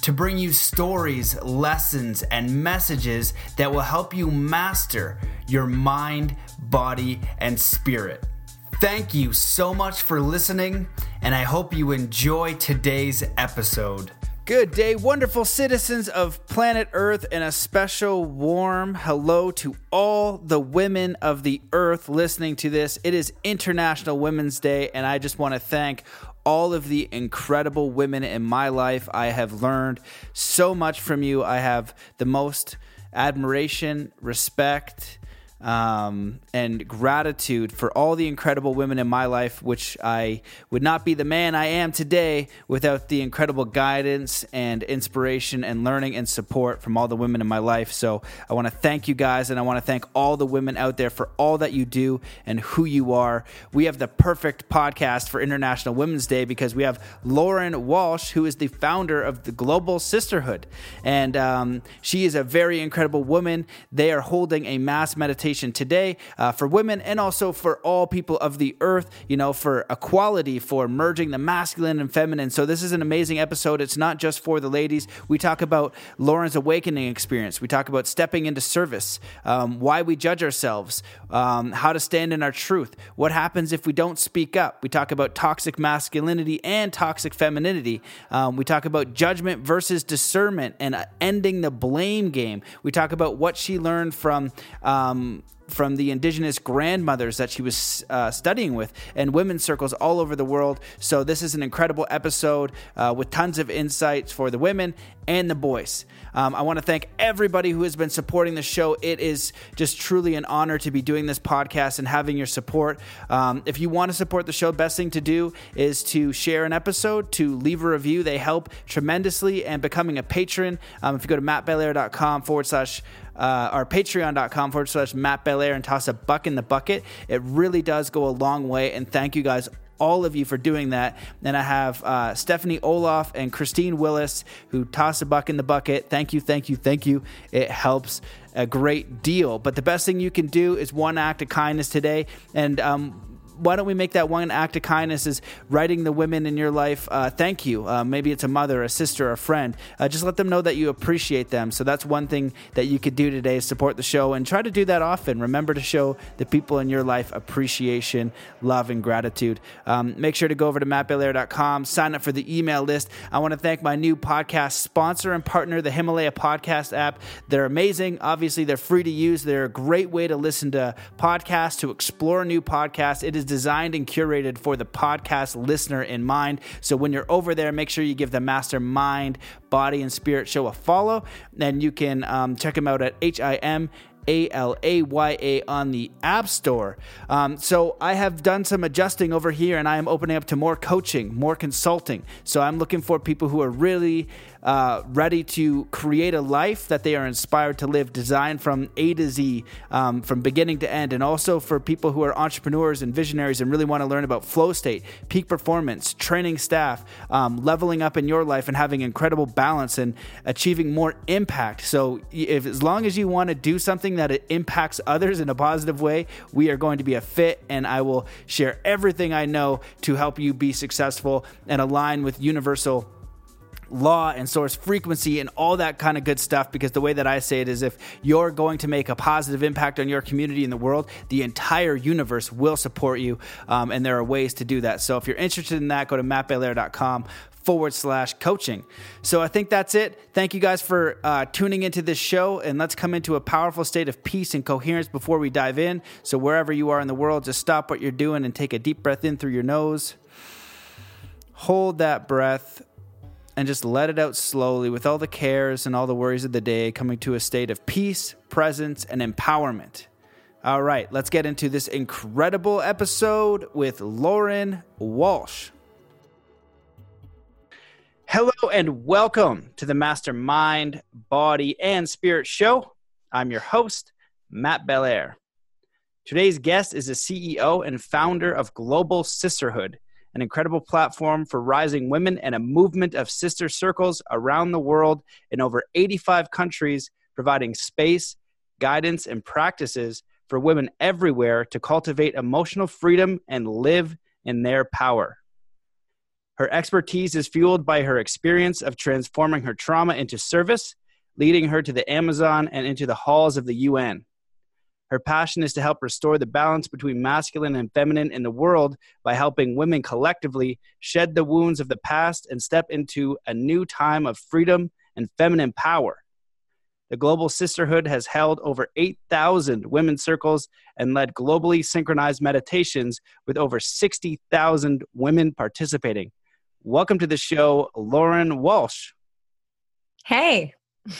to bring you stories, lessons, and messages that will help you master your mind, body, and spirit. Thank you so much for listening, and I hope you enjoy today's episode. Good day, wonderful citizens of planet Earth, and a special warm hello to all the women of the earth listening to this. It is International Women's Day, and I just want to thank all of the incredible women in my life. I have learned so much from you. I have the most admiration, respect, um, and gratitude for all the incredible women in my life, which I would not be the man I am today without the incredible guidance and inspiration and learning and support from all the women in my life. So I want to thank you guys, and I want to thank all the women out there for all that you do and who you are. We have the perfect podcast for International Women's Day because we have Lauren Walsh, who is the founder of the Global Sisterhood, and um, she is a very incredible woman. They are holding a mass meditation today uh, for women and also for all people of the earth, you know, for equality, for merging the masculine and feminine. So, this is an amazing episode. It's not just for the ladies. We talk about Lauren's awakening experience, we talk about stepping into service, um, why we judge ourselves, um, how to stand in our truth, what happens if we don't speak up. We talk about toxic masculinity and toxic femininity. Um, we talk about judgment versus discernment and uh, ending the blame game. We talk about what she learned from um, from the indigenous grandmothers that she was uh, studying with and women's circles all over the world. So, this is an incredible episode uh, with tons of insights for the women and the boys. Um, I want to thank everybody who has been supporting the show. It is just truly an honor to be doing this podcast and having your support. Um, if you want to support the show, best thing to do is to share an episode, to leave a review. They help tremendously. And becoming a patron, um, if you go to mattbelair.com forward slash uh, our patreon.com forward slash Matt Belair and toss a buck in the bucket. It really does go a long way. And thank you guys all of you for doing that. And I have uh, Stephanie Olaf and Christine Willis who toss a buck in the bucket. Thank you, thank you, thank you. It helps a great deal. But the best thing you can do is one act of kindness today. And um, why don't we make that one act of kindness is writing the women in your life uh, thank you. Uh, maybe it's a mother a sister a friend. Uh, just let them know that you appreciate them. So that's one thing that you could do today is support the show and try to do that often. Remember to show the people in your life appreciation love and gratitude. Um, make sure to go over to mattbelair.com sign up for the email list. I want to thank my new podcast sponsor and partner the himalaya podcast app. They're amazing. Obviously they're free to use. They're a great way to listen to podcasts to explore new podcasts. It is designed and curated for the podcast listener in mind. So when you're over there, make sure you give the Mastermind Body and Spirit Show a follow. And you can um, check them out at H I M a L A Y A on the App Store. Um, so I have done some adjusting over here and I am opening up to more coaching, more consulting. So I'm looking for people who are really uh, ready to create a life that they are inspired to live, designed from A to Z, um, from beginning to end, and also for people who are entrepreneurs and visionaries and really want to learn about flow state, peak performance, training staff, um, leveling up in your life, and having incredible balance and achieving more impact. So, if as long as you want to do something that it impacts others in a positive way, we are going to be a fit, and I will share everything I know to help you be successful and align with universal law and source frequency and all that kind of good stuff because the way that I say it is if you're going to make a positive impact on your community in the world, the entire universe will support you. Um, and there are ways to do that. So if you're interested in that, go to mattbelair.com forward slash coaching. So I think that's it. Thank you guys for uh, tuning into this show, and let's come into a powerful state of peace and coherence before we dive in. So wherever you are in the world, just stop what you're doing and take a deep breath in through your nose. Hold that breath and just let it out slowly with all the cares and all the worries of the day, coming to a state of peace, presence, and empowerment. All right, let's get into this incredible episode with Lauren Walsh. Hello and welcome to the Mastermind, Body, and Spirit Show. I'm your host, Matt Belair. Today's guest is the CEO and founder of Global Sisterhood, an incredible platform for rising women and a movement of sister circles around the world in over 85 countries, providing space, guidance, and practices for women everywhere to cultivate emotional freedom and live in their power. Her expertise is fueled by her experience of transforming her trauma into service, leading her to the Amazon and into the halls of the UN. Her passion is to help restore the balance between masculine and feminine in the world by helping women collectively shed the wounds of the past and step into a new time of freedom and feminine power. The Global Sisterhood has held over 8,000 women's circles and led globally synchronized meditations with over 60,000 women participating. Welcome to the show, Lauren Walsh. Hey.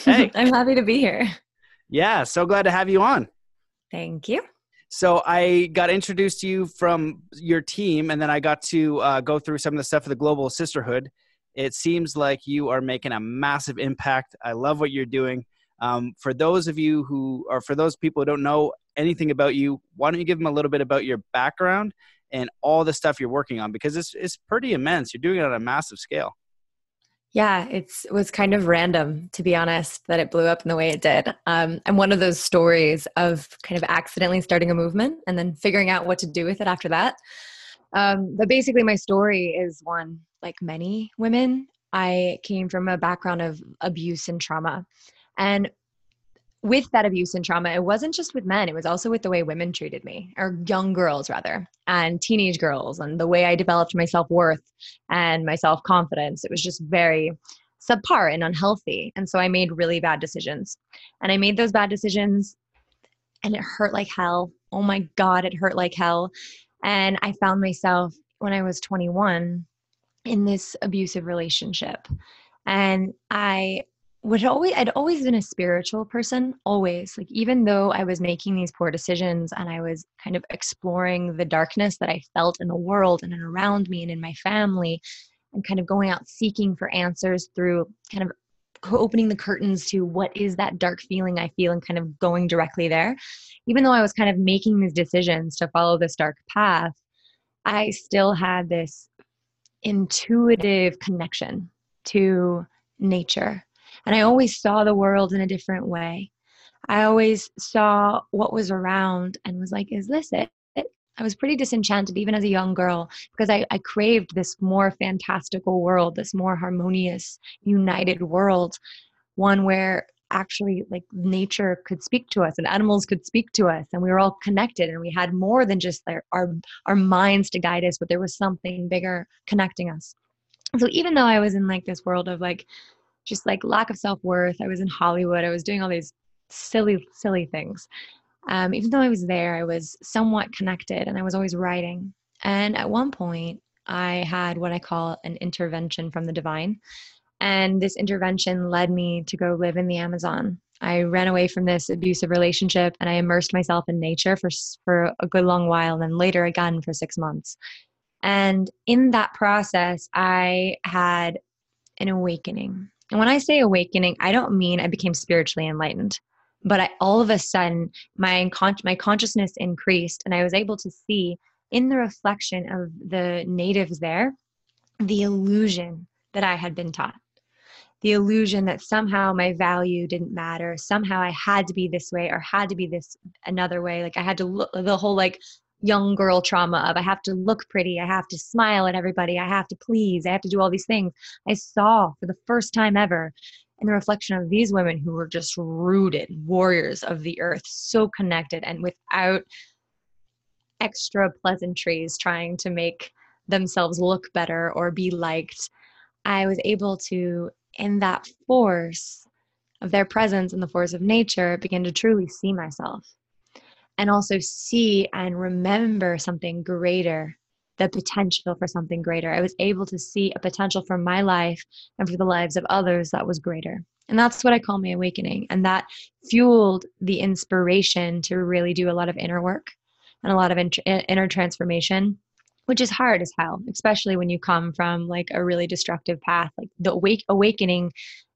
Hey. I'm happy to be here. Yeah, so glad to have you on. Thank you. So I got introduced to you from your team, and then I got to uh, go through some of the stuff of the Global Sisterhood. It seems like you are making a massive impact. I love what you're doing. Um, for those of you who, or for those people who don't know anything about you, why don't you give them a little bit about your background and all the stuff you're working on because it's it's pretty immense. You're doing it on a massive scale. Yeah, it's it was kind of random to be honest that it blew up in the way it did. Um, I'm one of those stories of kind of accidentally starting a movement and then figuring out what to do with it after that. Um, but basically, my story is one like many women. I came from a background of abuse and trauma, and with that abuse and trauma, it wasn't just with men, it was also with the way women treated me, or young girls rather, and teenage girls, and the way I developed my self worth and my self confidence. It was just very subpar and unhealthy. And so I made really bad decisions. And I made those bad decisions, and it hurt like hell. Oh my God, it hurt like hell. And I found myself when I was 21 in this abusive relationship. And I would always I'd always been a spiritual person, always. Like even though I was making these poor decisions and I was kind of exploring the darkness that I felt in the world and around me and in my family and kind of going out seeking for answers through kind of opening the curtains to what is that dark feeling I feel and kind of going directly there. Even though I was kind of making these decisions to follow this dark path, I still had this intuitive connection to nature and I always saw the world in a different way. I always saw what was around and was like, is this it? I was pretty disenchanted even as a young girl because I, I craved this more fantastical world, this more harmonious, united world, one where actually like nature could speak to us and animals could speak to us and we were all connected and we had more than just our, our our minds to guide us but there was something bigger connecting us so even though i was in like this world of like just like lack of self worth. I was in Hollywood. I was doing all these silly, silly things. Um, even though I was there, I was somewhat connected and I was always writing. And at one point, I had what I call an intervention from the divine. And this intervention led me to go live in the Amazon. I ran away from this abusive relationship and I immersed myself in nature for, for a good long while, and then later again for six months. And in that process, I had an awakening. And when I say awakening, I don't mean I became spiritually enlightened, but I, all of a sudden my my consciousness increased, and I was able to see in the reflection of the natives there the illusion that I had been taught. The illusion that somehow my value didn't matter, somehow I had to be this way or had to be this another way. Like I had to look the whole like young girl trauma of I have to look pretty, I have to smile at everybody, I have to please, I have to do all these things. I saw for the first time ever in the reflection of these women who were just rooted warriors of the earth, so connected and without extra pleasantries trying to make themselves look better or be liked. I was able to, in that force of their presence and the force of nature, begin to truly see myself and also see and remember something greater the potential for something greater. I was able to see a potential for my life and for the lives of others that was greater. And that's what I call my awakening. And that fueled the inspiration to really do a lot of inner work and a lot of inner transformation which is hard as hell, especially when you come from like a really destructive path. Like the awake awakening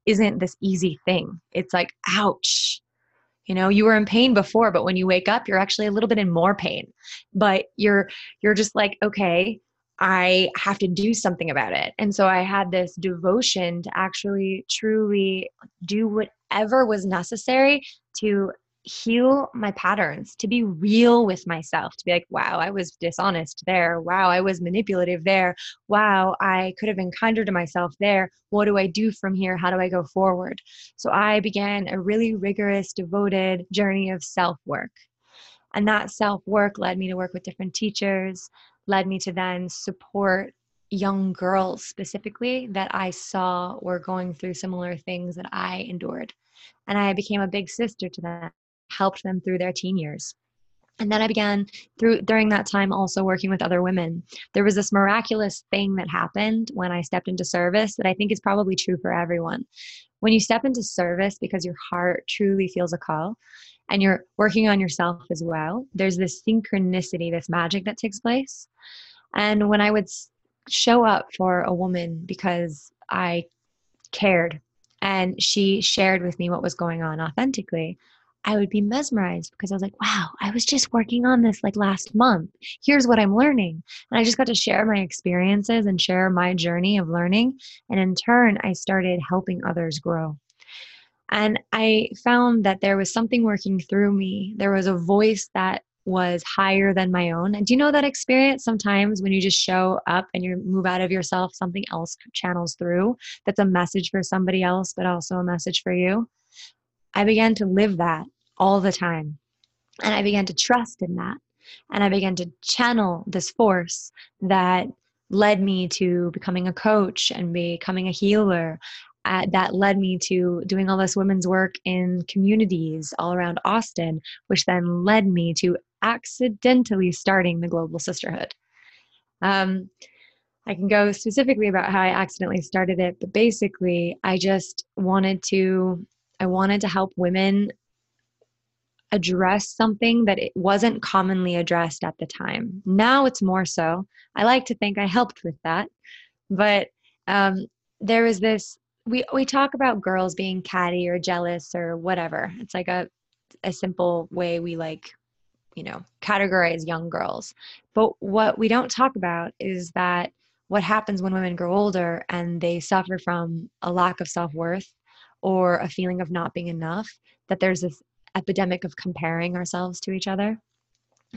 isn't this easy thing. It's like, ouch. You know, you were in pain before, but when you wake up, you're actually a little bit in more pain. But you're you're just like, okay, I have to do something about it. And so I had this devotion to actually truly do whatever was necessary to heal my patterns, to be real with myself, to be like, wow, I was dishonest there. Wow, I was manipulative there. Wow, I could have been kinder to myself there. What do I do from here? How do I go forward? So I began a really rigorous, devoted journey of self work. And that self work led me to work with different teachers, led me to then support young girls specifically that I saw were going through similar things that I endured. And I became a big sister to them, helped them through their teen years. And then I began through during that time also working with other women. There was this miraculous thing that happened when I stepped into service that I think is probably true for everyone. When you step into service because your heart truly feels a call, and you're working on yourself as well, there's this synchronicity, this magic that takes place. And when I would show up for a woman because I cared and she shared with me what was going on authentically, I would be mesmerized because I was like, wow, I was just working on this like last month. Here's what I'm learning. And I just got to share my experiences and share my journey of learning. And in turn, I started helping others grow. And I found that there was something working through me. There was a voice that was higher than my own. And do you know that experience sometimes when you just show up and you move out of yourself, something else channels through that's a message for somebody else, but also a message for you? I began to live that all the time. And I began to trust in that. And I began to channel this force that led me to becoming a coach and becoming a healer uh, that led me to doing all this women's work in communities all around Austin, which then led me to accidentally starting the Global Sisterhood. Um, I can go specifically about how I accidentally started it, but basically, I just wanted to I wanted to help women address something that it wasn't commonly addressed at the time. Now it's more so. I like to think I helped with that, but um, there was this we we talk about girls being catty or jealous or whatever. It's like a a simple way we like you know categorize young girls. But what we don't talk about is that what happens when women grow older and they suffer from a lack of self-worth or a feeling of not being enough that there's this epidemic of comparing ourselves to each other.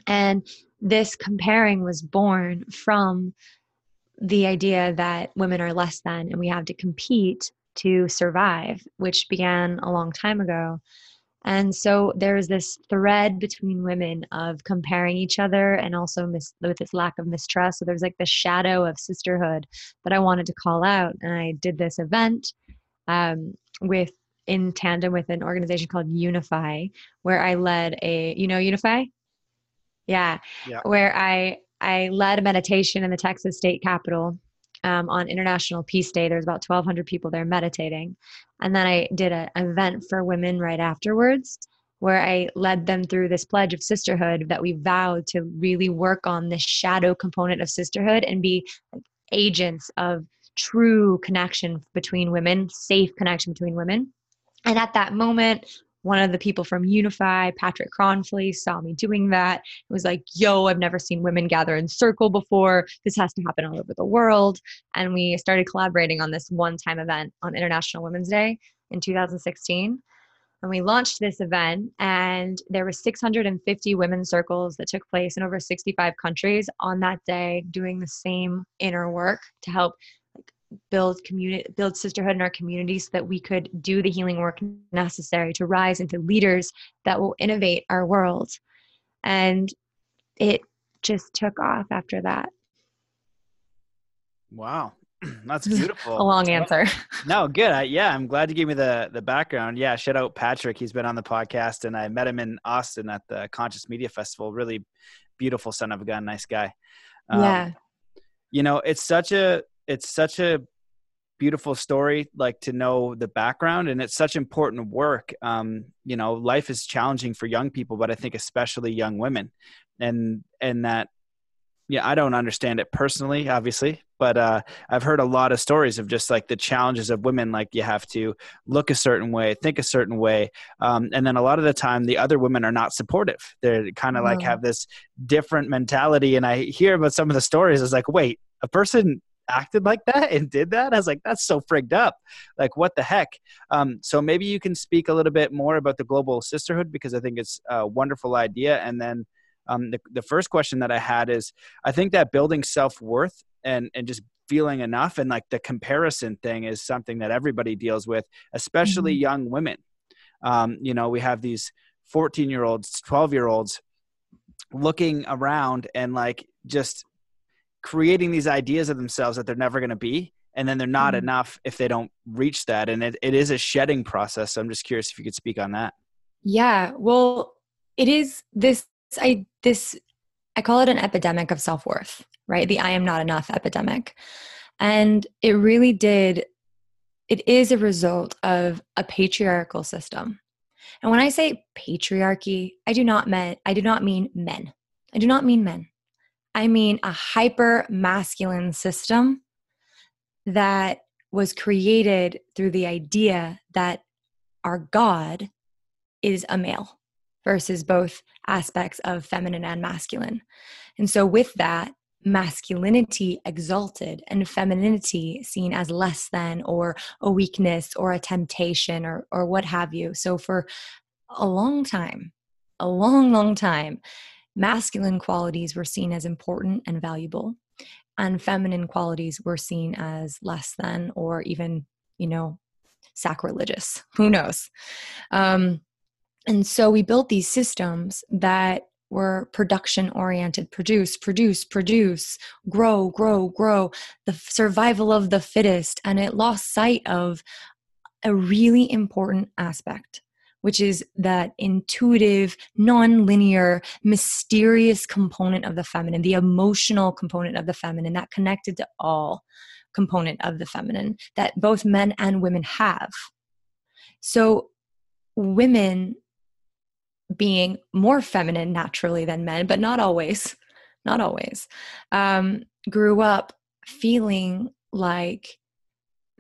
And this comparing was born from the idea that women are less than and we have to compete to survive, which began a long time ago. And so there's this thread between women of comparing each other and also mis- with this lack of mistrust. So there's like the shadow of sisterhood that I wanted to call out. And I did this event um, with in tandem with an organization called Unify, where I led a, you know, Unify? Yeah. yeah. Where I I led a meditation in the Texas state capitol um, on International Peace Day. There's about 1,200 people there meditating. And then I did an event for women right afterwards where I led them through this pledge of sisterhood that we vowed to really work on this shadow component of sisterhood and be agents of true connection between women, safe connection between women. And at that moment, one of the people from Unify, Patrick Kronfli, saw me doing that. It was like, yo, I've never seen women gather in circle before. This has to happen all over the world. And we started collaborating on this one time event on International Women's Day in 2016 and we launched this event and there were 650 women's circles that took place in over 65 countries on that day doing the same inner work to help build community build sisterhood in our community so that we could do the healing work necessary to rise into leaders that will innovate our world. And it just took off after that. Wow. That's beautiful. A long answer. no good. I, yeah i'm glad you gave me the the background. Yeah shout out patrick. He's been on the podcast and i met him in austin at the conscious media festival. Really beautiful son of a gun. Nice guy. Um, yeah. you know it's such a it's such a beautiful story like to know the background and it's such important work um, you know life is challenging for young people but i think especially young women and and that yeah, I don't understand it personally, obviously, but uh, I've heard a lot of stories of just like the challenges of women. Like you have to look a certain way, think a certain way, um, and then a lot of the time the other women are not supportive. They're kind of like have this different mentality. And I hear about some of the stories. It's like, wait, a person acted like that and did that? I was like, that's so frigged up. Like, what the heck? Um, so maybe you can speak a little bit more about the global sisterhood because I think it's a wonderful idea, and then um, the, the first question that I had is I think that building self worth and, and just feeling enough and like the comparison thing is something that everybody deals with, especially mm-hmm. young women. Um, you know, we have these 14 year olds, 12 year olds looking around and like just creating these ideas of themselves that they're never going to be and then they're not mm-hmm. enough if they don't reach that and it, it is a shedding process so i'm just curious if you could speak on that yeah well it is this I this I call it an epidemic of self-worth, right? The I am not enough epidemic. And it really did it is a result of a patriarchal system. And when I say patriarchy, I do not mean I do not mean men. I do not mean men. I mean a hyper masculine system that was created through the idea that our God is a male versus both aspects of feminine and masculine. And so, with that, masculinity exalted and femininity seen as less than or a weakness or a temptation or, or what have you. So, for a long time, a long, long time, masculine qualities were seen as important and valuable, and feminine qualities were seen as less than or even, you know, sacrilegious. Who knows? Um, and so we built these systems that were production oriented produce, produce, produce, grow, grow, grow, the survival of the fittest. And it lost sight of a really important aspect, which is that intuitive, non linear, mysterious component of the feminine, the emotional component of the feminine that connected to all component of the feminine that both men and women have. So, women being more feminine naturally than men, but not always, not always, um, grew up feeling like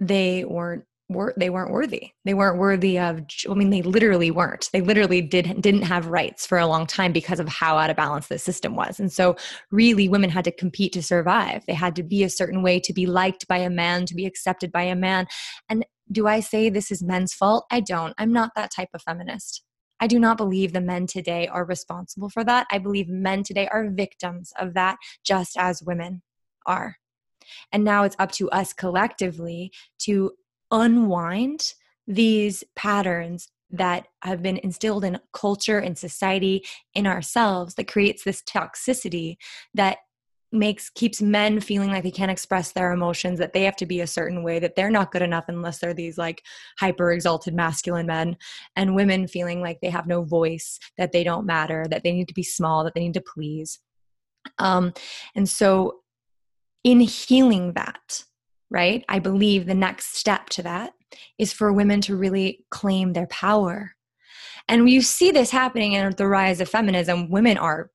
they weren't were they weren't worthy. They weren't worthy of. I mean, they literally weren't. They literally did didn't have rights for a long time because of how out of balance the system was. And so, really, women had to compete to survive. They had to be a certain way to be liked by a man, to be accepted by a man. And do I say this is men's fault? I don't. I'm not that type of feminist. I do not believe the men today are responsible for that. I believe men today are victims of that, just as women are. And now it's up to us collectively to unwind these patterns that have been instilled in culture and society in ourselves that creates this toxicity that makes keeps men feeling like they can't express their emotions that they have to be a certain way that they're not good enough unless they're these like hyper exalted masculine men and women feeling like they have no voice that they don't matter that they need to be small that they need to please. Um and so in healing that right i believe the next step to that is for women to really claim their power and you see this happening in the rise of feminism women are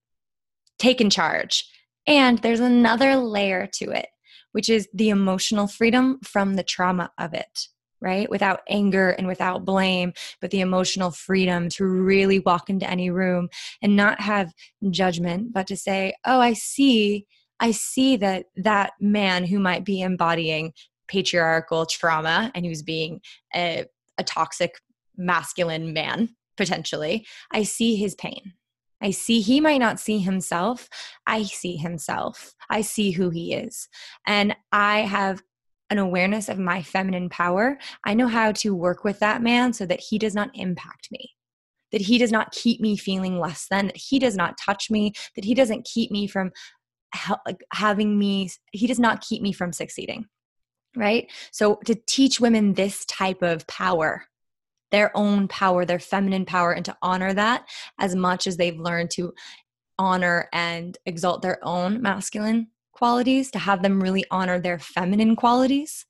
taking charge and there's another layer to it, which is the emotional freedom from the trauma of it, right? Without anger and without blame, but the emotional freedom to really walk into any room and not have judgment, but to say, oh, I see. I see that that man who might be embodying patriarchal trauma and who's being a, a toxic masculine man potentially, I see his pain I see he might not see himself. I see himself. I see who he is. And I have an awareness of my feminine power. I know how to work with that man so that he does not impact me. That he does not keep me feeling less than, that he does not touch me, that he doesn't keep me from having me, he does not keep me from succeeding. Right? So to teach women this type of power their own power, their feminine power, and to honor that as much as they've learned to honor and exalt their own masculine qualities, to have them really honor their feminine qualities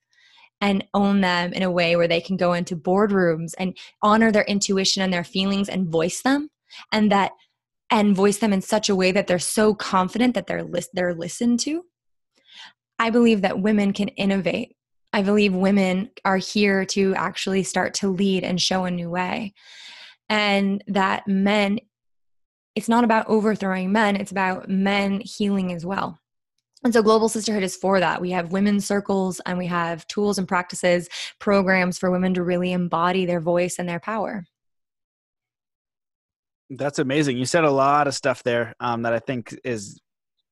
and own them in a way where they can go into boardrooms and honor their intuition and their feelings and voice them. And that and voice them in such a way that they're so confident that they're lis- they're listened to. I believe that women can innovate. I believe women are here to actually start to lead and show a new way. And that men it's not about overthrowing men, it's about men healing as well. And so Global Sisterhood is for that. We have women's circles and we have tools and practices, programs for women to really embody their voice and their power. That's amazing. You said a lot of stuff there um, that I think is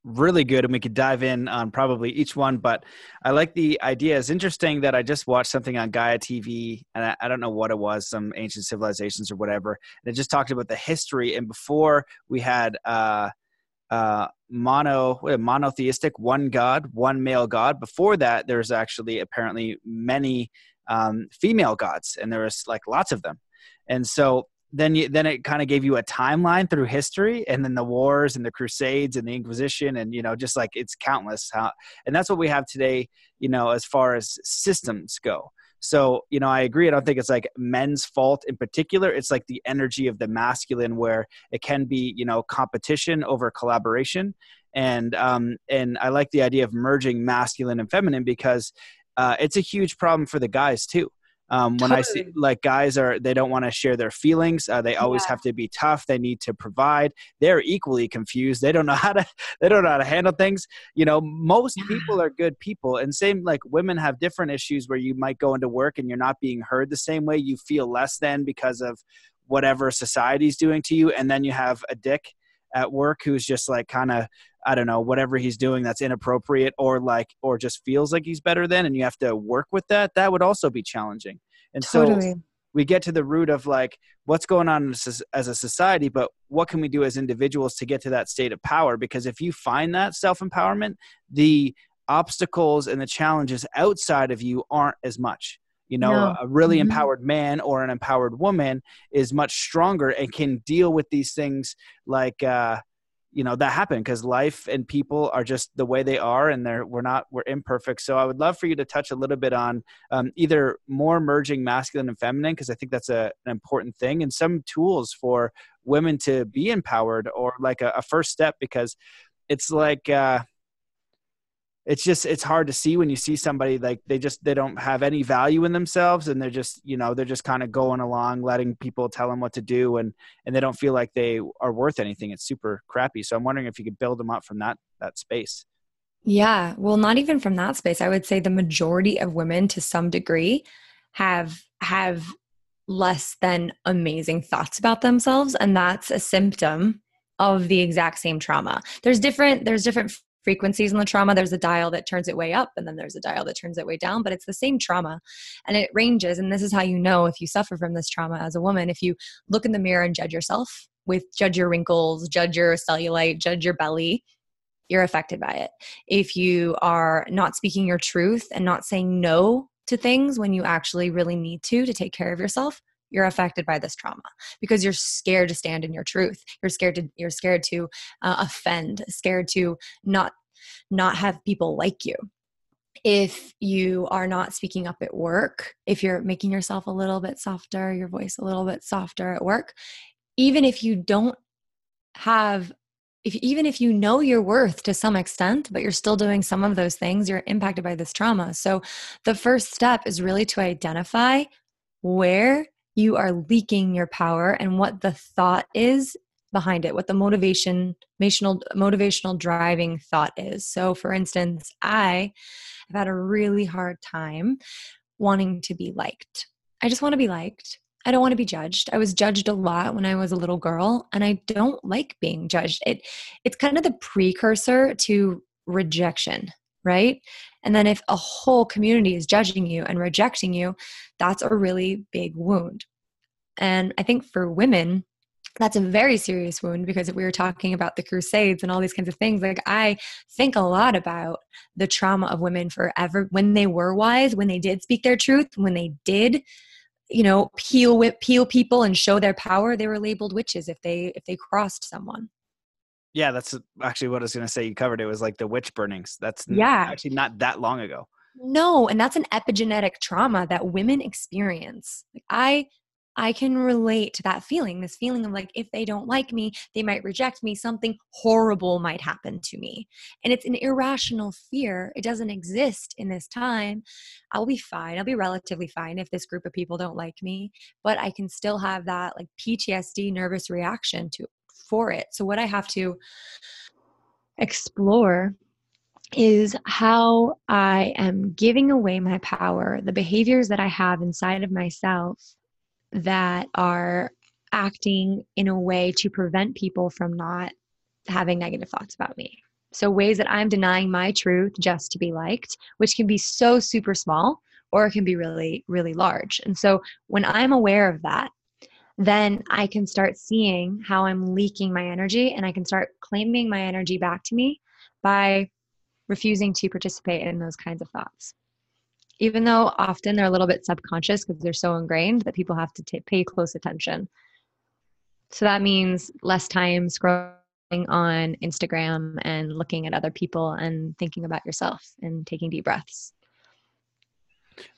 really good and we could dive in on probably each one but i like the idea. It's interesting that i just watched something on gaia tv and I, I, don't know what it was some ancient civilizations or whatever and it just talked about the history and before we had uh uh mono monotheistic one god one male god. Before that there's actually apparently many um female gods and there was like lots of them. And so then you, then it kind of gave you a timeline through history and then the wars and the crusades and the inquisition and you know just like it's countless how and that's what we have today you know as far as systems go. So you know i agree i don't think it's like men's fault in particular it's like the energy of the masculine where it can be you know competition over collaboration and um and i like the idea of merging masculine and feminine because uh, it's a huge problem for the guys too um, when totally. I see like guys are, they don't want to share their feelings. Uh, they always yeah. have to be tough. They need to provide. They're equally confused. They don't know how to, they don't know how to handle things. You know, most yeah. people are good people. And same like women have different issues where you might go into work and you're not being heard the same way. You feel less than because of whatever society's doing to you. And then you have a dick at work who's just like kind of I don't know, whatever he's doing that's inappropriate or like, or just feels like he's better than, and you have to work with that, that would also be challenging. And totally. so we get to the root of like what's going on as a society, but what can we do as individuals to get to that state of power? Because if you find that self empowerment, the obstacles and the challenges outside of you aren't as much you know no. a really mm-hmm. empowered man or an empowered woman is much stronger and can deal with these things like uh you know that happen because life and people are just the way they are and they're we're not we're imperfect so i would love for you to touch a little bit on um, either more merging masculine and feminine because i think that's a, an important thing and some tools for women to be empowered or like a, a first step because it's like uh, it's just it's hard to see when you see somebody like they just they don't have any value in themselves and they're just you know they're just kind of going along letting people tell them what to do and and they don't feel like they are worth anything. It's super crappy. So i'm wondering if you could build them up from that that space. Yeah. Well not even from that space. I would say the majority of women to some degree have have less than amazing thoughts about themselves and that's a symptom of the exact same trauma. There's different there's different frequencies in the trauma. There's a dial that turns it way up, and then there's a dial that turns it way down, but it's the same trauma. And it ranges. And this is how you know if you suffer from this trauma as a woman. If you look in the mirror and judge yourself with judge your wrinkles, judge your cellulite, judge your belly, you're affected by it. If you are not speaking your truth and not saying no to things when you actually really need to to take care of yourself, you're affected by this trauma because you're scared to stand in your truth. You're scared to you're scared to uh, offend scared to not not have people like you. If you are not speaking up at work if you're making yourself a little bit softer your voice a little bit softer at work even if you don't have if even if you know your worth to some extent but you're still doing some of those things you're impacted by this trauma. So the first step is really to identify where you are leaking your power and what the thought is behind it what the motivation motivational motivational driving thought is. So for instance i have had a really hard time wanting to be liked. I just want to be liked. I don't want to be judged. I was judged a lot when i was a little girl and i don't like being judged. It it's kind of the precursor to rejection right and then if a whole community is judging you and rejecting you, that's a really big wound. And I think for women, that's a very serious wound because if we were talking about the crusades and all these kinds of things like i think a lot about the trauma of women forever when they were wise when they did speak their truth when they did you know peel peel people and show their power they were labeled witches if they if they crossed someone yeah, that's actually what I was going to say. You covered it was like the witch burnings. That's yeah, actually not that long ago. No, and that's an epigenetic trauma that women experience. Like I I can relate to that feeling, this feeling of like, if they don't like me, they might reject me, something horrible might happen to me. And it's an irrational fear. It doesn't exist in this time. I'll be fine. I'll be relatively fine if this group of people don't like me, but I can still have that like PTSD nervous reaction to for it. So what I have to explore is how I am giving away my power, the behaviors that I have inside of myself that are acting in a way to prevent people from not having negative thoughts about me. So, ways that I'm denying my truth just to be liked, which can be so super small or it can be really, really large. And so, when I'm aware of that, then I can start seeing how I'm leaking my energy and I can start claiming my energy back to me by refusing to participate in those kinds of thoughts even though often they're a little bit subconscious because they're so ingrained that people have to t- pay close attention. So that means less time scrolling on Instagram and looking at other people and thinking about yourself and taking deep breaths.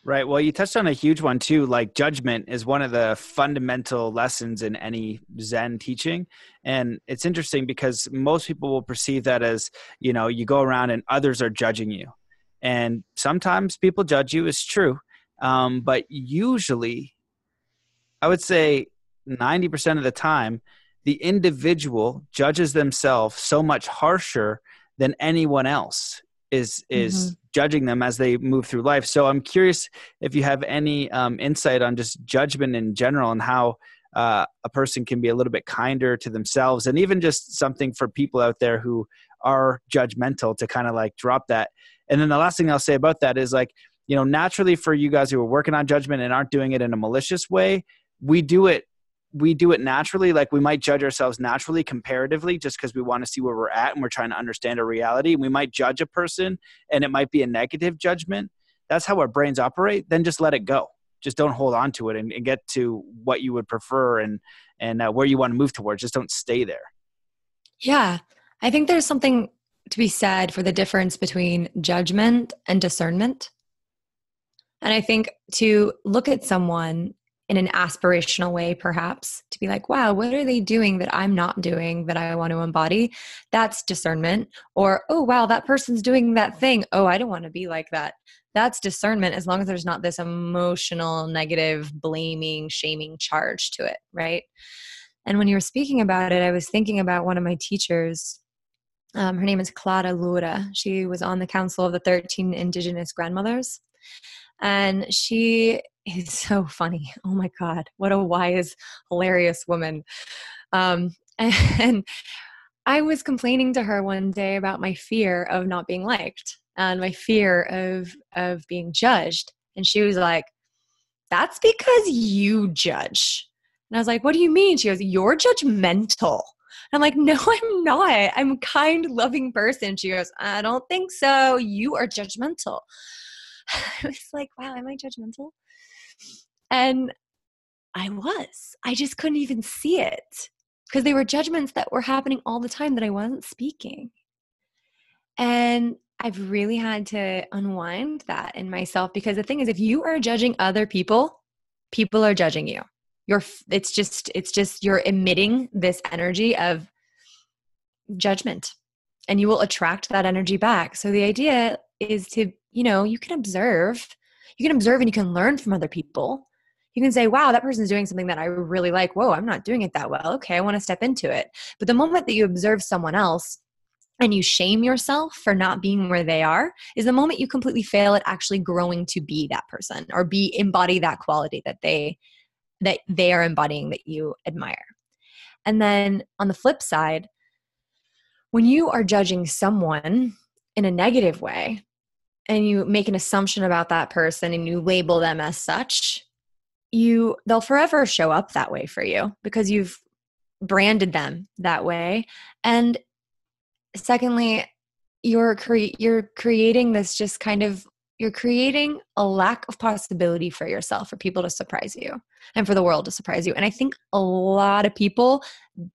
Right. Well, you touched on a huge one too. Like judgment is one of the fundamental lessons in any Zen teaching. And it's interesting because most people will perceive that as, you know, you go around and others are judging you and sometimes people judge you it's true um, but usually i would say 90% of the time the individual judges themselves so much harsher than anyone else is is mm-hmm. judging them as they move through life so i'm curious if you have any um, insight on just judgment in general and how uh, a person can be a little bit kinder to themselves and even just something for people out there who are judgmental to kind of like drop that and then the last thing I'll say about that is like, you know, naturally for you guys who are working on judgment and aren't doing it in a malicious way, we do it we do it naturally like we might judge ourselves naturally comparatively just because we want to see where we're at and we're trying to understand a reality. We might judge a person and it might be a negative judgment. That's how our brains operate. Then just let it go. Just don't hold on to it and, and get to what you would prefer and and uh, where you want to move towards. Just don't stay there. Yeah. I think there's something to be said for the difference between judgment and discernment. And I think to look at someone in an aspirational way, perhaps, to be like, wow, what are they doing that I'm not doing that I want to embody? That's discernment. Or, oh, wow, that person's doing that thing. Oh, I don't want to be like that. That's discernment as long as there's not this emotional, negative, blaming, shaming charge to it, right? And when you were speaking about it, I was thinking about one of my teachers um, her name is Clara Iura. She was on the Council of the 13 Indigenous Grandmothers. And she is so funny. Oh my God, what a wise, hilarious woman. Um, and I was complaining to her one day about my fear of not being liked and my fear of of being judged. And she was like, That's because you judge. And I was like, What do you mean? She goes, You're judgmental. I'm like, no, I'm not. I'm a kind, loving person. She goes, I don't think so. You are judgmental. I was like, wow, am I judgmental? And I was. I just couldn't even see it because they were judgments that were happening all the time that I wasn't speaking. And I've really had to unwind that in myself because the thing is, if you are judging other people, people are judging you you're it's just it's just you're emitting this energy of judgment and you will attract that energy back so the idea is to you know you can observe you can observe and you can learn from other people. You can say wow that person's doing something that i really like. Whoa i'm not doing it that well. Okay i want to step into it. But the moment that you observe someone else and you shame yourself for not being where they are is the moment you completely fail at actually growing to be that person or be embody that quality that they that they are embodying that you admire. And then on the flip side, when you are judging someone in a negative way and you make an assumption about that person and you label them as such, you they'll forever show up that way for you because you've branded them that way. And secondly, you're cre- you're creating this just kind of you're creating a lack of possibility for yourself for people to surprise you and for the world to surprise you and i think a lot of people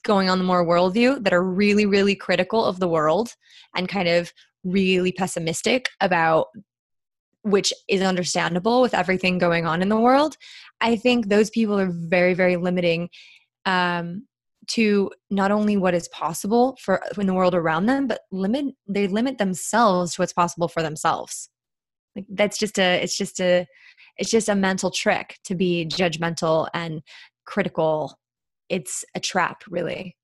going on the more worldview that are really really critical of the world and kind of really pessimistic about which is understandable with everything going on in the world. I think those people are very, very limiting um, to not only what is possible for in the world around them, but limit they limit themselves to what's possible for themselves. Like that's just a it's just a it's just a mental trick to be judgmental and critical. It's a trap, really.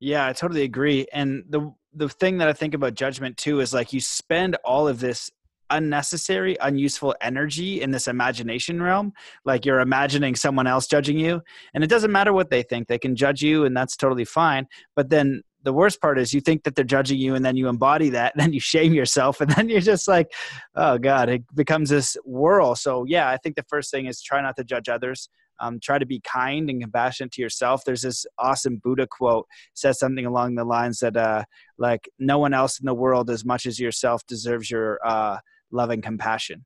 Yeah, I totally agree. And the the thing that I think about judgment too is like you spend all of this unnecessary, unuseful energy in this imagination realm. Like you're imagining someone else judging you, and it doesn't matter what they think. They can judge you, and that's totally fine. But then the worst part is you think that they're judging you, and then you embody that, and then you shame yourself, and then you're just like, oh God, it becomes this whirl. So, yeah, I think the first thing is try not to judge others. Um, try to be kind and compassionate to yourself. There's this awesome Buddha quote says something along the lines that, uh, like, no one else in the world as much as yourself deserves your uh, love and compassion.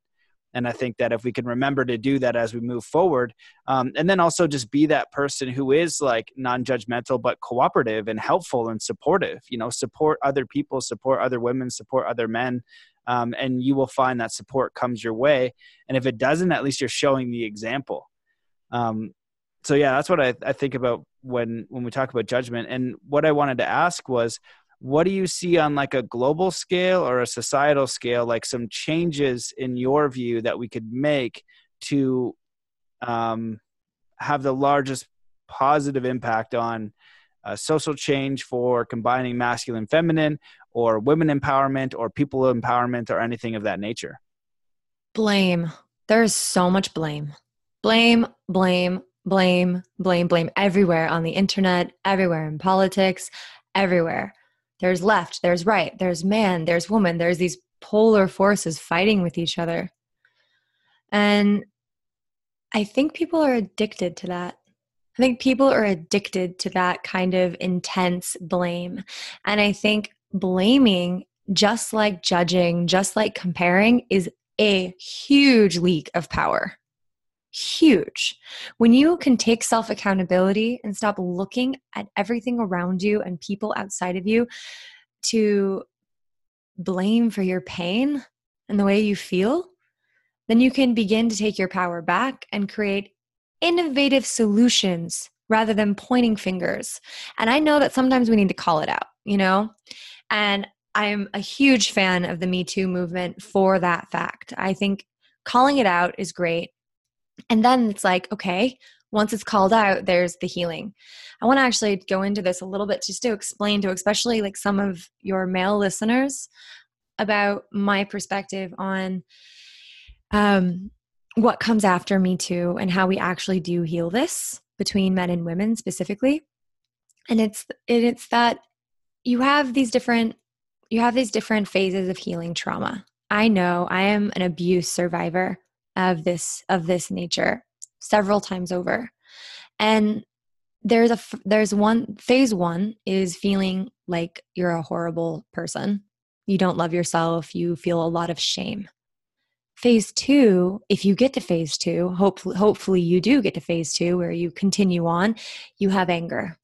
And i think that if we can remember to do that as we move forward um, and then also just be that person who is like non-judgmental but cooperative and helpful and supportive you know support other people support other women support other men um, and you will find that support comes your way. And if it doesn't at least you're showing the example um, so yeah that's what I, I think about when when we talk about judgment. And what i wanted to ask was what do you see on like a global scale or a societal scale like some changes in your view that we could make to um, have the largest positive impact on uh, social change for combining masculine feminine or women empowerment or people empowerment or anything of that nature? Blame. There's so much blame blame blame blame blame blame everywhere on the internet everywhere in politics everywhere there's left, there's right, there's man, there's woman, there's these polar forces fighting with each other. And I think people are addicted to that. I think people are addicted to that kind of intense blame. And I think blaming, just like judging, just like comparing, is a huge leak of power huge. When you can take self accountability and stop looking at everything around you and people outside of you to blame for your pain and the way you feel, then you can begin to take your power back and create innovative solutions rather than pointing fingers. And I know that sometimes we need to call it out, you know? And I'm a huge fan of the Me Too movement for that fact. I think calling it out is great. And then it's like, okay, once it's called out, there's the healing. I want to actually go into this a little bit just to explain to especially like some of your male listeners about my perspective on um, what comes after Me Too and how we actually do heal this between men and women specifically. And it's it's that you have these different you have these different phases of healing trauma. I know I am an abuse survivor of this of this nature several times over. And there's a there's one phase 1 is feeling like you're a horrible person. You don't love yourself. You feel a lot of shame. Phase 2 if you get to phase 2 hopefully hopefully you do get to phase 2 where you continue on you have anger.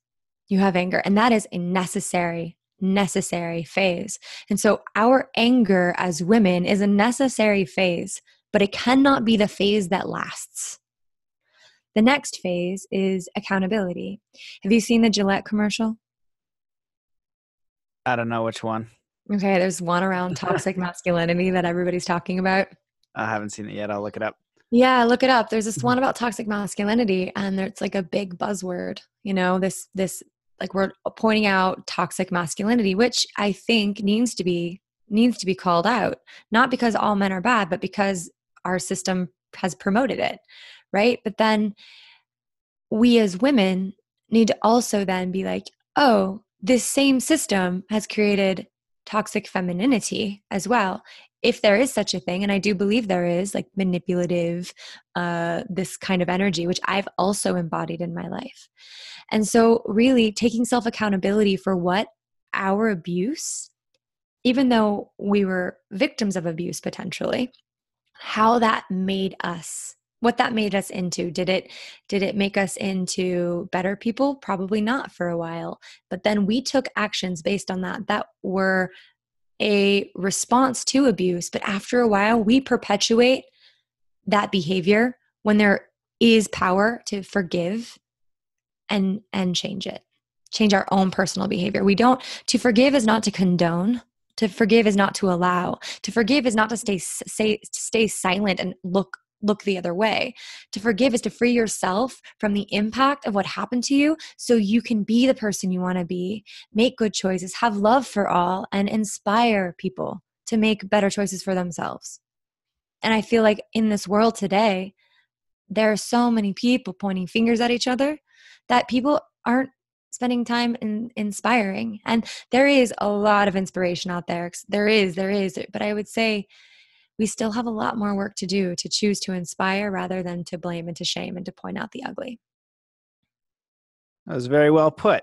You have anger. And that is a necessary necessary phase. And so our anger as women is a necessary phase but it cannot be the phase that lasts. The next phase is accountability. Have you seen the Gillette commercial? I don't know which one. Okay, there's one around toxic masculinity that everybody's talking about. I haven't seen it yet. I'll look it up. Yeah, look it up. There's this one mm-hmm. about toxic masculinity and it's like a big buzzword, you know, this this like we're pointing out toxic masculinity, which I think needs to be needs to be called out, not because all men are bad, but because our system has promoted it, right? But then we as women need to also then be like, oh, this same system has created toxic femininity as well if there is such a thing and i do believe there is like manipulative uh, this kind of energy which i've also embodied in my life and so really taking self accountability for what our abuse even though we were victims of abuse potentially how that made us what that made us into. Did it did it make us into better people? Probably not for a while. But then we took actions based on that that were a response to abuse, but after a while, we perpetuate that behavior when there is power to forgive and and change it change our own personal behavior. We don't to forgive is not to condone to forgive is not to allow. To forgive is not to stay say stay silent and look look the other way. To forgive is to free yourself from the impact of what happened to you so you can be the person you want to be make good choices have love for all and inspire people to make better choices for themselves. And i feel like in this world today there are so many people pointing fingers at each other that people aren't spending time in inspiring. And there is a lot of inspiration out there there is there is but i would say we still have a lot more work to do to choose to inspire rather than to blame and to shame and to point out the ugly. That was very well put.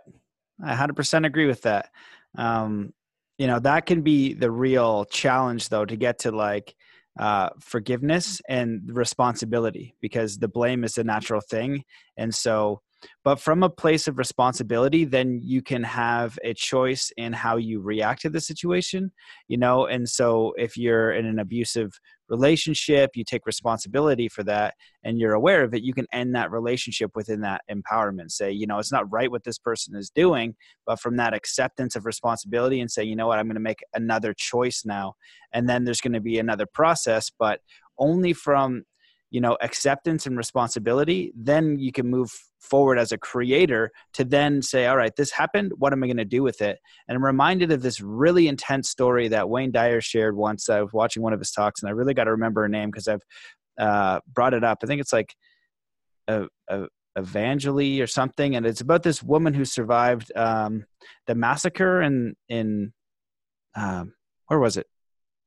I 100% agree with that. Um, you know that can be the real challenge though to get to like uh, forgiveness and responsibility because the blame is a natural thing. And so, but from a place of responsibility, then you can have a choice in how you react to the situation, you know. And so, if you're in an abusive relationship, you take responsibility for that and you're aware of it, you can end that relationship within that empowerment. Say, you know, it's not right what this person is doing, but from that acceptance of responsibility and say, you know what, I'm going to make another choice now. And then there's going to be another process, but only from you know acceptance and responsibility then you can move forward as a creator to then say all right this happened what am i going to do with it and i'm reminded of this really intense story that wayne dyer shared once i was watching one of his talks and i really got to remember her name because i've uh, brought it up i think it's like a, a or something, and it's about this woman who survived um, the massacre in in um, where was it?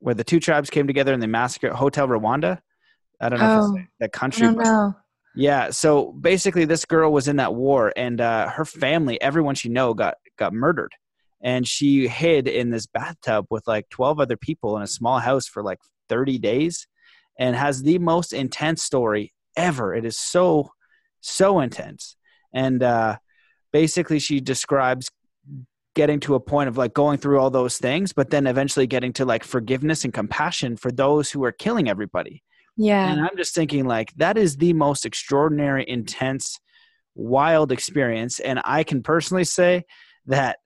Where the two tribes came together and they massacred Hotel Rwanda. I don't know oh, that country. I don't know. Yeah, so basically, this girl was in that war, and uh, her family, everyone she know, got got murdered, and she hid in this bathtub with like twelve other people in a small house for like thirty days, and has the most intense story ever. It is so so intense, and uh, basically, she describes getting to a point of like going through all those things, but then eventually getting to like forgiveness and compassion for those who are killing everybody yeah. And I'm just thinking, like, that is the most extraordinary, intense, wild experience. And I can personally say that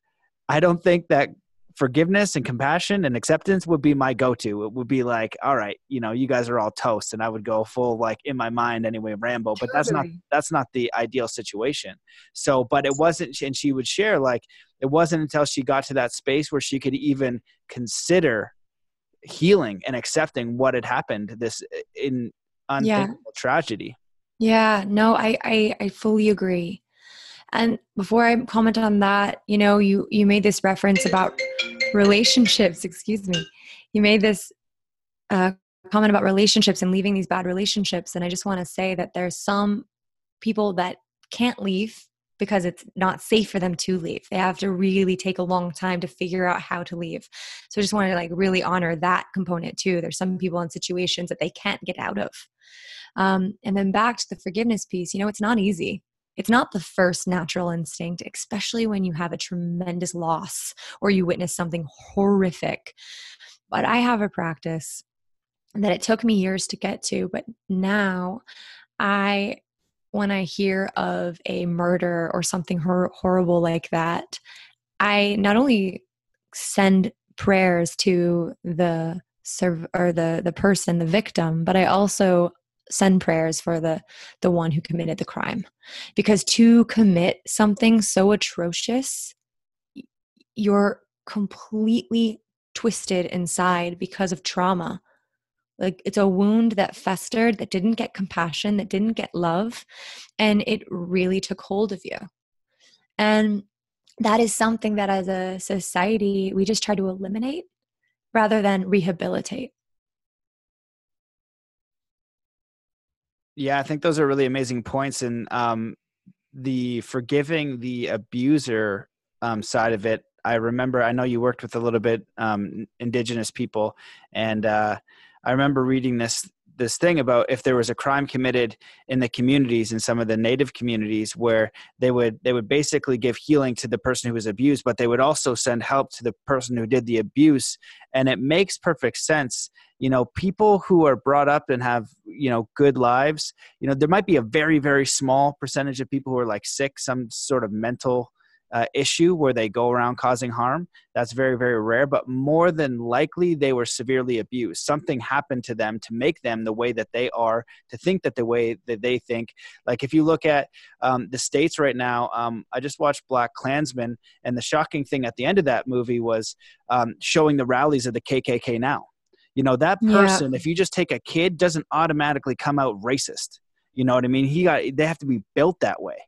I don't think that forgiveness and compassion and acceptance would be my go-to. It would be like, all right, you know, you guys are all toast, and I would go full like in my mind anyway, Rambo. But that's not that's not the ideal situation. So, but it wasn't, and she would share like it wasn't until she got to that space where she could even consider healing and accepting what had happened this uh, in unthinkable yeah. tragedy. Yeah no I, I i fully agree. And before i comment on that you know you you made this reference about relationships excuse me. You made this uh, comment about relationships and leaving these bad relationships and i just want to say that there's some people that can't leave because it's not safe for them to leave. They have to really take a long time to figure out how to leave. So I just want to like really honor that component too. There's some people in situations that they can't get out of. Um, and then back to the forgiveness piece, you know, it's not easy. It's not the first natural instinct, especially when you have a tremendous loss or you witness something horrific. But I have a practice that it took me years to get to, but now I when I hear of a murder or something hor- horrible like that, I not only send prayers to the serv- or the the person, the victim, but I also send prayers for the the one who committed the crime. Because to commit something so atrocious you're completely twisted inside because of trauma like it's a wound that festered, that didn't get compassion, that didn't get love, and it really took hold of you. And that is something that as a society we just try to eliminate rather than rehabilitate. Yeah, I think those are really amazing points. And um, the forgiving the abuser um, side of it, I remember, I know you worked with a little bit um, indigenous people, and uh, I remember reading this this thing about if there was a crime committed in the communities in some of the native communities where they would they would basically give healing to the person who was abused but they would also send help to the person who did the abuse. And it makes perfect sense. You know people who are brought up and have you know good lives you know there might be a very very small percentage of people who are like sick some sort of mental uh, issue where they go around causing harm. That's very, very rare, but more than likely they were severely abused. Something happened to them to make them the way that they are, to think that the way that they think. Like if you look at um, the States right now, um, I just watched Black Klansman, and the shocking thing at the end of that movie was um, showing the rallies of the KKK now. You know, that person, yeah. if you just take a kid, doesn't automatically come out racist. You know what I mean? He got, they have to be built that way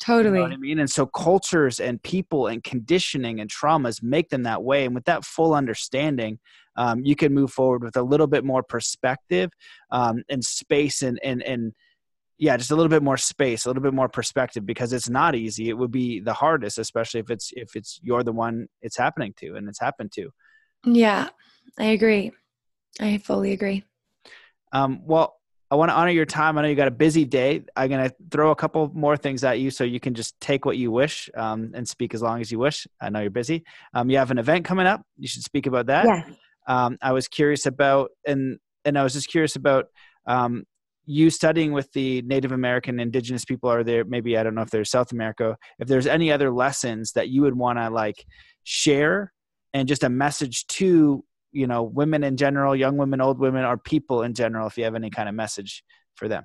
Totally. You know I mean? And so cultures and people and conditioning and traumas make them that way. And with that full understanding, um, you can move forward with a little bit more perspective um, and space and, and, and, yeah, just a little bit more space, a little bit more perspective because it's not easy. It would be the hardest, especially if it's if it's you're the one it's happening to and it's happened to. Yeah, I agree. I fully agree. Um, well, I want to honor your time. I know you got a busy day. I'm going to throw a couple more things at you so you can just take what you wish um, and speak as long as you wish. I know you're busy. Um, you have an event coming up. You should speak about that. Yeah. Um, I was curious about, and and I was just curious about um, you studying with the Native American indigenous people. Are there maybe I don't know if there's South America. If there's any other lessons that you would want to like share and just a message to you know women in general young women old women or people in general if you have any kind of message for them?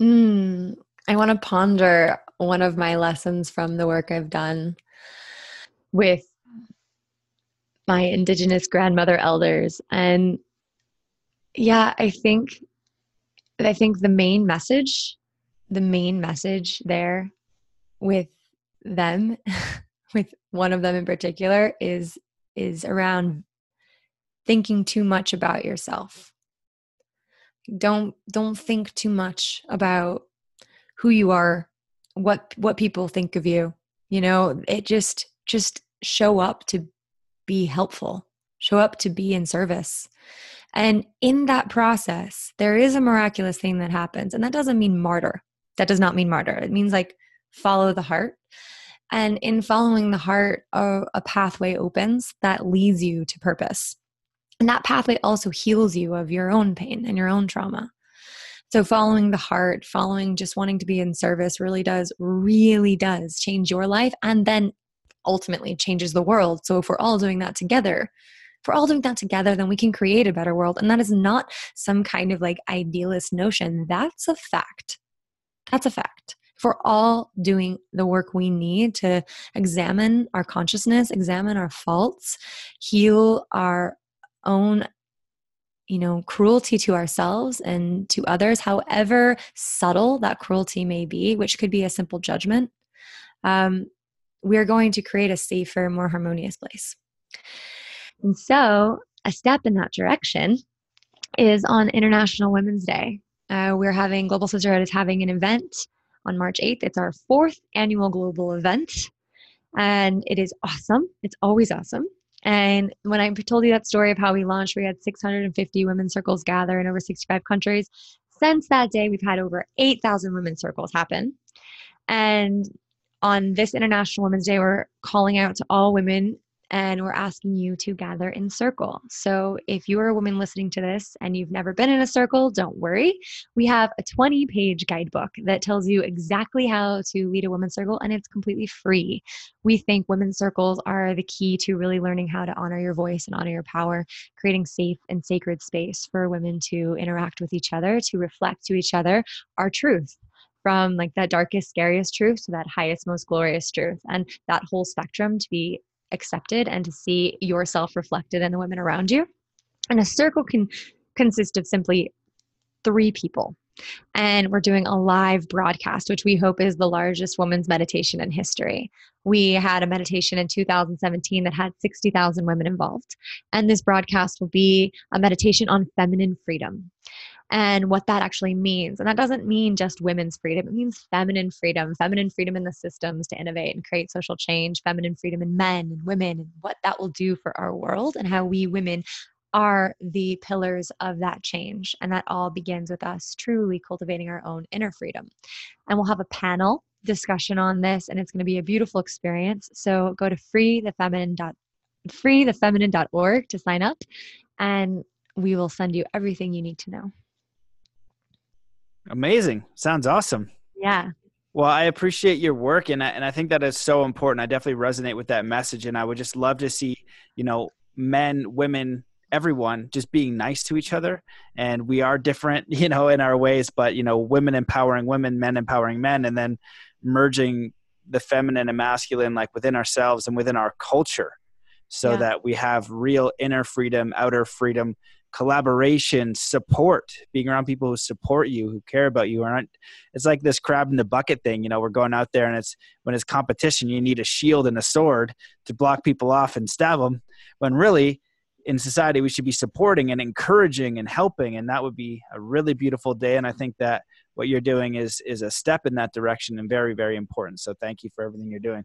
Mm, i want to ponder one of my lessons from the work i've done with my indigenous grandmother elders. And yeah i think i think the main message the main message there with them with one of them in particular is is around thinking too much about yourself. Don't don't think too much about who you are what what people think of you you know? It just just show up to be helpful show up to be in service. And in that process there is a miraculous thing that happens and that doesn't mean martyr. That does not mean martyr. It means like follow the heart. And in following the heart a, a pathway opens that leads you to purpose and that pathway also heals you of your own pain and your own trauma. So, following the heart, following just wanting to be in service really does, really does change your life and then ultimately changes the world. So, if we're all doing that together, if we're all doing that together, then we can create a better world. And that is not some kind of like idealist notion. That's a fact. That's a fact. If we're all doing the work we need to examine our consciousness, examine our faults, heal our own you know cruelty to ourselves and to others however subtle that cruelty may be which could be a simple judgment um, we're going to create a safer more harmonious place. And so a step in that direction is on international women's day. Uh, we're having global sisterhood is having an event on march 8th it's our fourth annual global event and it is awesome. It's always awesome and when I told you that story of how we launched, we had 650 women's circles gather in over 65 countries. Since that day, we've had over 8,000 women's circles happen. And on this International Women's Day, we're calling out to all women and we're asking you to gather in circle. So if you are a woman listening to this and you've never been in a circle, don't worry. We have a 20 page guidebook that tells you exactly how to lead a women's circle and it's completely free. We think women's circles are the key to really learning how to honor your voice and honor your power, creating safe and sacred space for women to interact with each other, to reflect to each other our truth from like that darkest scariest truth to that highest most glorious truth and that whole spectrum to be accepted and to see yourself reflected in the women around you. And a circle can consist of simply three people. And we're doing a live broadcast, which we hope is the largest women's meditation in history. We had a meditation in 2017 that had 60,000 women involved. And this broadcast will be a meditation on feminine freedom and what that actually means. And that doesn't mean just women's freedom, it means feminine freedom, feminine freedom in the systems to innovate and create social change, feminine freedom in men and women, and what that will do for our world and how we women are the pillars of that change. And that all begins with us truly cultivating our own inner freedom. And we'll have a panel discussion on this, and it's going to be a beautiful experience. So go to freethefeminine.org freethefeminine.org to sign up, and we will send you everything you need to know. Amazing. Sounds awesome. Yeah. Well, I appreciate your work, and I, and I think that is so important. I definitely resonate with that message, and I would just love to see, you know, men, women, everyone just being nice to each other. And we are different, you know, in our ways, but you know, women empowering women, men empowering men, and then merging the feminine and masculine, like within ourselves and within our culture, so yeah. that we have real inner freedom, outer freedom, collaboration, support, being around people who support you, who care about you. Aren't it's like this crab in the bucket thing. You know, we're going out there and it's when it's competition, you need a shield and a sword to block people off and stab them. When really, in society, we should be supporting and encouraging and helping, and that would be a really beautiful day. And I think that what you're doing is is a step in that direction and very very important. So thank you for everything you're doing.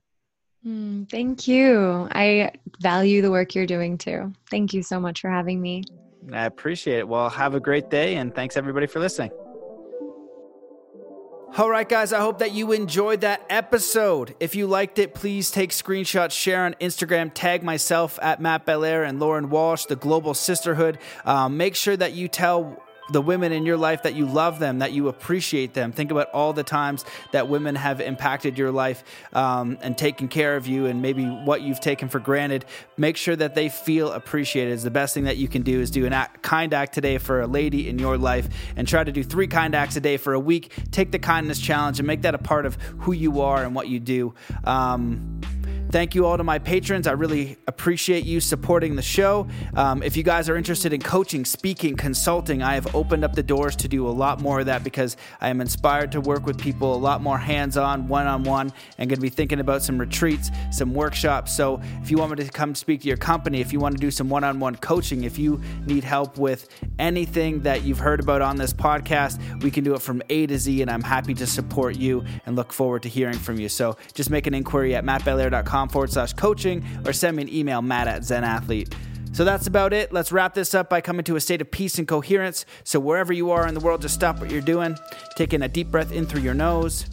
Mm, thank you. I value the work you're doing too. Thank you so much for having me. I appreciate it. Well, have a great day and thanks everybody for listening. All right, guys, I hope that you enjoyed that episode. If you liked it, please take screenshots, share on Instagram, tag myself at Matt Belair and Lauren Walsh, the Global Sisterhood. Um, make sure that you tell the women in your life that you love them, that you appreciate them. Think about all the times that women have impacted your life um, and taken care of you, and maybe what you've taken for granted. Make sure that they feel appreciated. The best thing that you can do is do a act, kind act today for a lady in your life, and try to do three kind acts a day for a week. Take the kindness challenge and make that a part of who you are and what you do. Um, Thank you all to my patrons. I really appreciate you supporting the show. Um, if you guys are interested in coaching, speaking, consulting, I have opened up the doors to do a lot more of that because I am inspired to work with people a lot more hands on, one on one, and going to be thinking about some retreats, some workshops. So if you want me to come speak to your company, if you want to do some one on one coaching, if you need help with anything that you've heard about on this podcast, we can do it from A to Z, and I'm happy to support you and look forward to hearing from you. So just make an inquiry at mattbelair.com forward slash coaching or send me an email, matt at zenathlete. So that's about it. Let's wrap this up by coming to a state of peace and coherence. So wherever you are in the world, just stop what you're doing. Taking a deep breath in through your nose.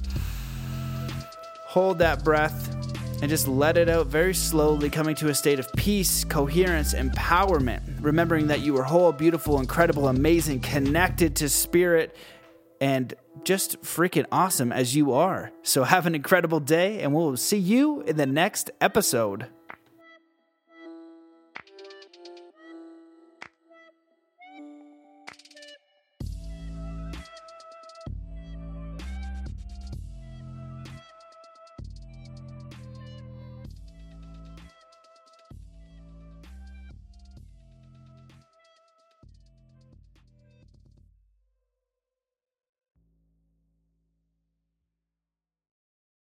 Hold that breath and just let it out very slowly, coming to a state of peace, coherence, empowerment. Remembering that you are whole, beautiful, incredible, amazing, connected to spirit, and just freaking awesome as you are. So have an incredible day, and we'll see you in the next episode.